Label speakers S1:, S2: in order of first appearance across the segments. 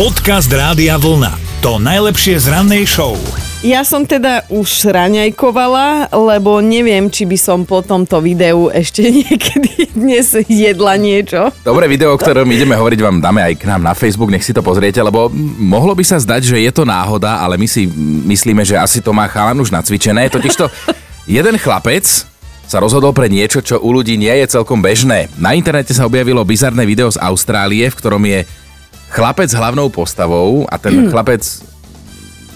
S1: Podcast Rádia Vlna. To najlepšie z rannej show.
S2: Ja som teda už raňajkovala, lebo neviem, či by som po tomto videu ešte niekedy dnes jedla niečo.
S3: Dobré video, o ktorom ideme hovoriť, vám dáme aj k nám na Facebook, nech si to pozriete, lebo mohlo by sa zdať, že je to náhoda, ale my si myslíme, že asi to má chalan už nacvičené. Totižto jeden chlapec sa rozhodol pre niečo, čo u ľudí nie je celkom bežné. Na internete sa objavilo bizarné video z Austrálie, v ktorom je chlapec s hlavnou postavou a ten chlapec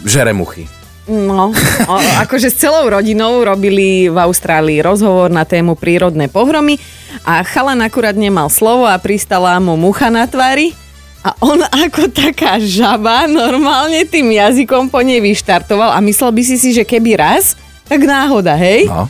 S3: žere muchy.
S2: No, o, akože s celou rodinou robili v Austrálii rozhovor na tému prírodné pohromy a chalan akurát nemal slovo a pristala mu mucha na tvári a on ako taká žaba normálne tým jazykom po nej vyštartoval a myslel by si si, že keby raz, tak náhoda, hej?
S3: No.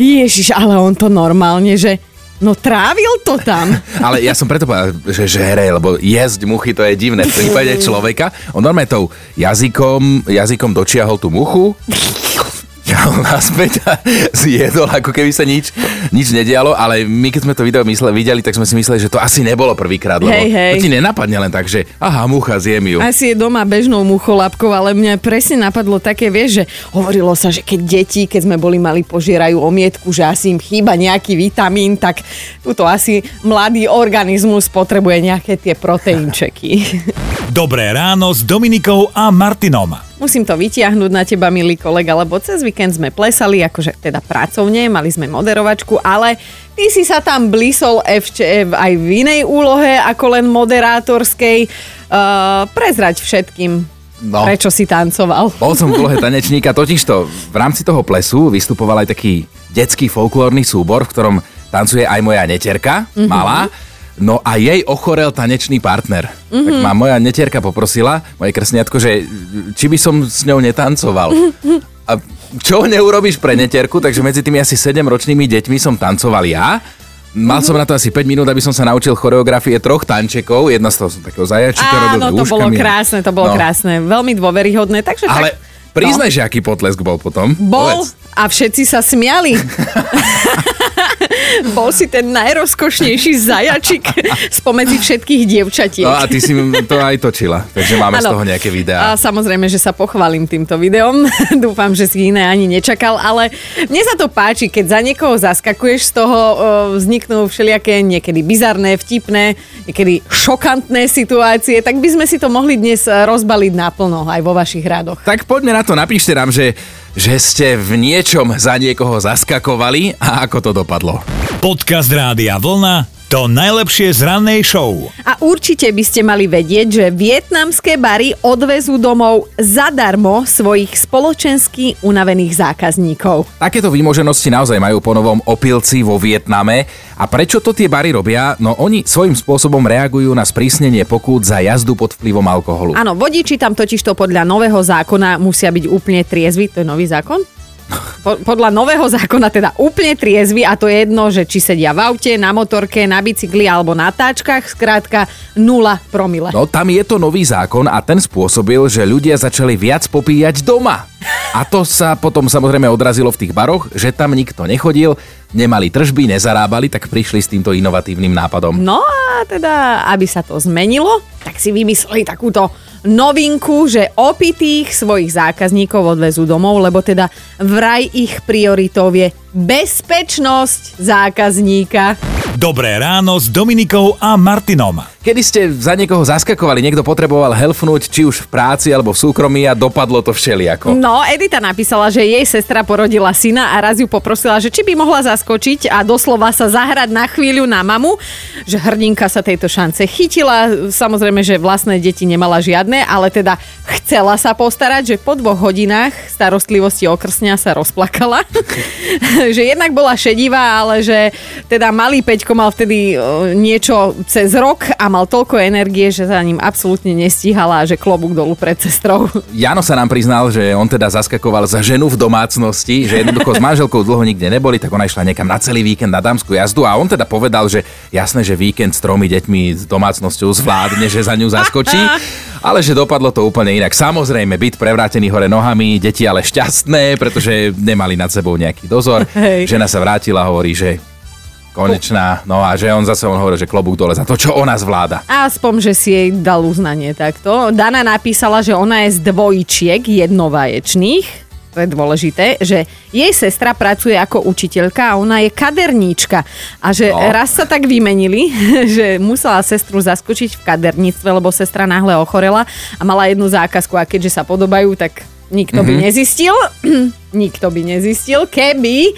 S2: Ježiš, ale on to normálne, že no trávil to tam.
S3: Ale ja som preto povedal, že žere, lebo jesť muchy to je divné. V prípade človeka, on normálne tou jazykom, jazykom dočiahol tú muchu, ťahol naspäť a zjedol, ako keby sa nič, nič nedialo, ale my keď sme to video mysle, videli, tak sme si mysleli, že to asi nebolo prvýkrát, lebo
S2: Hej, hej.
S3: to ti nenapadne len tak, že aha, mucha, zjem ju.
S2: Asi je doma bežnou mucholapkou, ale mňa presne napadlo také, vieš, že hovorilo sa, že keď deti, keď sme boli mali, požierajú omietku, že asi im chýba nejaký vitamín, tak tuto asi mladý organizmus potrebuje nejaké tie proteinčeky.
S1: Dobré ráno s Dominikou a Martinom.
S2: Musím to vytiahnuť na teba, milý kolega, lebo cez víkend sme plesali, akože teda pracovne, mali sme moderovačku, ale ty si sa tam blisol ešte aj v inej úlohe ako len moderátorskej. Uh, prezrať všetkým,
S3: No.
S2: prečo si tancoval.
S3: Bol som v úlohe tanečníka, totižto v rámci toho plesu vystupoval aj taký detský folklórny súbor, v ktorom tancuje aj moja neterka, mm-hmm. malá. No a jej ochorel tanečný partner. Mm-hmm. Tak ma moja netierka poprosila, moje krsniatko, že či by som s ňou netancoval. A čo neurobíš pre netierku, takže medzi tými asi 7-ročnými deťmi som tancoval ja. Mal som na to asi 5 minút, aby som sa naučil choreografie troch tančekov. Jedna z toho som takého zajačika robil
S2: Áno, to bolo krásne, to bolo
S3: No.
S2: krásne. Veľmi dôveryhodné, takže
S3: Ale
S2: tak,
S3: priznaj, že aký potlesk bol potom.
S2: bol
S3: Povedz.
S2: A všetci sa smiali. bol si ten najrozkošnejší zajačik spomedzi všetkých dievčatiek.
S3: No a ty si to aj točila, takže máme z
S2: Áno.
S3: toho nejaké
S2: A
S3: videá.
S2: samozrejme, že sa pochválim týmto videom. Dúfam, že si iné ani nečakal, ale mne sa to páči, keď za niekoho zaskakuješ, z toho vzniknú všelijaké niekedy bizarné, vtipné, niekedy šokantné situácie, tak by sme si to mohli dnes e, rozbaliť naplno aj vo vašich radoch.
S3: Tak poďme na to, napíšte nám, že, že ste v niečom za niekoho zaskakovali a ako to dopadlo.
S1: Podcast Rádia Vlna. To najlepšie z rannej show.
S2: A určite by ste mali vedieť, že vietnamské bary odvezú domov zadarmo svojich spoločensky unavených zákazníkov.
S3: Takéto výmoženosti naozaj majú po novom opilci vo Vietname. A prečo to tie bary robia? No oni svojím spôsobom reagujú na sprísnenie pokút za jazdu pod vplyvom alkoholu.
S2: Áno, vodiči tam totiž to podľa nového zákona musia byť úplne triezvi. To je nový zákon? Po, podľa nového zákona teda úplne triezvi a to je jedno, že či sedia v aute, na motorke, na bicykli alebo na táčkach, skrátka 0 promile.
S3: No tam je to nový zákon a ten spôsobil, že ľudia začali viac popíjať doma. A to sa potom samozrejme odrazilo v tých baroch, že tam nikto nechodil, nemali tržby, nezarábali, tak prišli s týmto inovatívnym nápadom.
S2: No a teda, aby sa to zmenilo, tak si vymysleli takúto novinku, že opitých svojich zákazníkov odvezú domov, lebo teda vraj ich prioritou je bezpečnosť zákazníka.
S1: Dobré ráno s Dominikou a Martinom.
S3: Kedy ste za niekoho zaskakovali, niekto potreboval helfnúť, či už v práci alebo v súkromí a dopadlo to všelijako.
S2: No, Edita napísala, že jej sestra porodila syna a raz ju poprosila, že či by mohla zaskočiť a doslova sa zahrať na chvíľu na mamu, že hrdinka sa tejto šance chytila. Samozrejme, že vlastné deti nemala žiadne, ale teda chcela sa postarať, že po dvoch hodinách starostlivosti o sa rozplakala. že jednak bola šedivá, ale že teda malý Peťko mal vtedy e, niečo cez rok a mal toľko energie, že za ním absolútne nestíhala a že klobúk dolu pred sestrou.
S3: Jano sa nám priznal, že on teda zaskakoval za ženu v domácnosti, že jednoducho s manželkou dlho nikde neboli, tak ona išla niekam na celý víkend na dámsku jazdu a on teda povedal, že jasné, že víkend s tromi deťmi s domácnosťou zvládne, že za ňu zaskočí, ale že dopadlo to úplne inak. Samozrejme, byt prevrátený hore nohami, deti ale šťastné, pretože nemali nad sebou nejaký dozor.
S2: Hej.
S3: Žena sa vrátila a hovorí, že konečná. No a že on zase on hovorí, že klobúk dole za to, čo ona zvláda.
S2: Aspoň, že si jej dal uznanie takto. Dana napísala, že ona je z dvojčiek jednovaječných to je dôležité, že jej sestra pracuje ako učiteľka a ona je kaderníčka. A že no. raz sa tak vymenili, že musela sestru zaskočiť v kaderníctve, lebo sestra náhle ochorela a mala jednu zákazku a keďže sa podobajú, tak Nikto mm-hmm. by mhm. nezistil, nikto by nezistil, keby,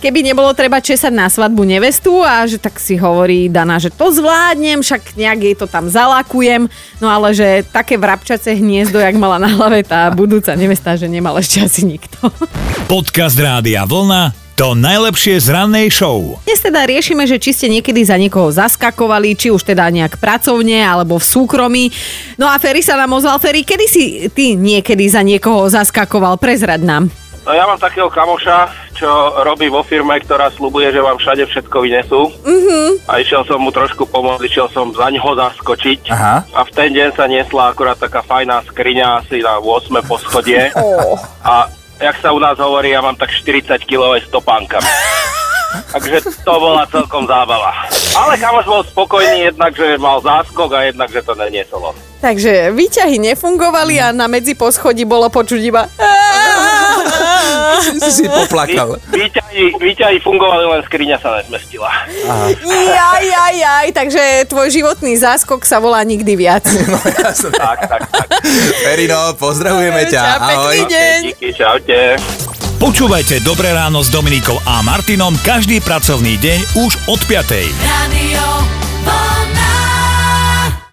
S2: keby nebolo treba česať na svadbu nevestu a že tak si hovorí Dana, že to zvládnem, však nejak jej to tam zalakujem, no ale že také vrabčace hniezdo, jak mala na hlave tá budúca nevesta, že nemal ešte asi nikto.
S1: Podcast Rádia Vlna to najlepšie z rannej show.
S2: Dnes teda riešime, že či ste niekedy za niekoho zaskakovali, či už teda nejak pracovne alebo v súkromí. No a Ferry sa nám ozval. Ferry, kedy si ty niekedy za niekoho zaskakoval? Prezrad nám.
S4: No ja mám takého kamoša, čo robí vo firme, ktorá slubuje, že vám všade všetko vynesú. Uh-huh. A išiel som mu trošku pomôcť, išiel som za ňoho zaskočiť. Aha. A v ten deň sa niesla akurát taká fajná skriňa asi na 8 poschodie. Oh. A jak sa u nás hovorí, ja mám tak 40 kg stopánka. Takže to bola celkom zábava. Ale kamoš bol spokojný jednak, že mal záskok a jednak, že to neniesolo.
S2: Takže výťahy nefungovali a na medzi poschodí bolo počuť iba
S3: si si poplakal.
S4: Výťahy, výťahy fungovali, len skriňa sa nezmestila.
S2: Jaj, jaj, jaj, takže tvoj životný záskok sa volá nikdy viac.
S3: No jasne.
S4: tak, tak, tak.
S3: Perino, pozdravujeme ťa.
S2: Čau, Ahoj. deň.
S4: Díky, čaute.
S1: Počúvajte Dobré ráno s Dominikou a Martinom každý pracovný deň už od 5. Radio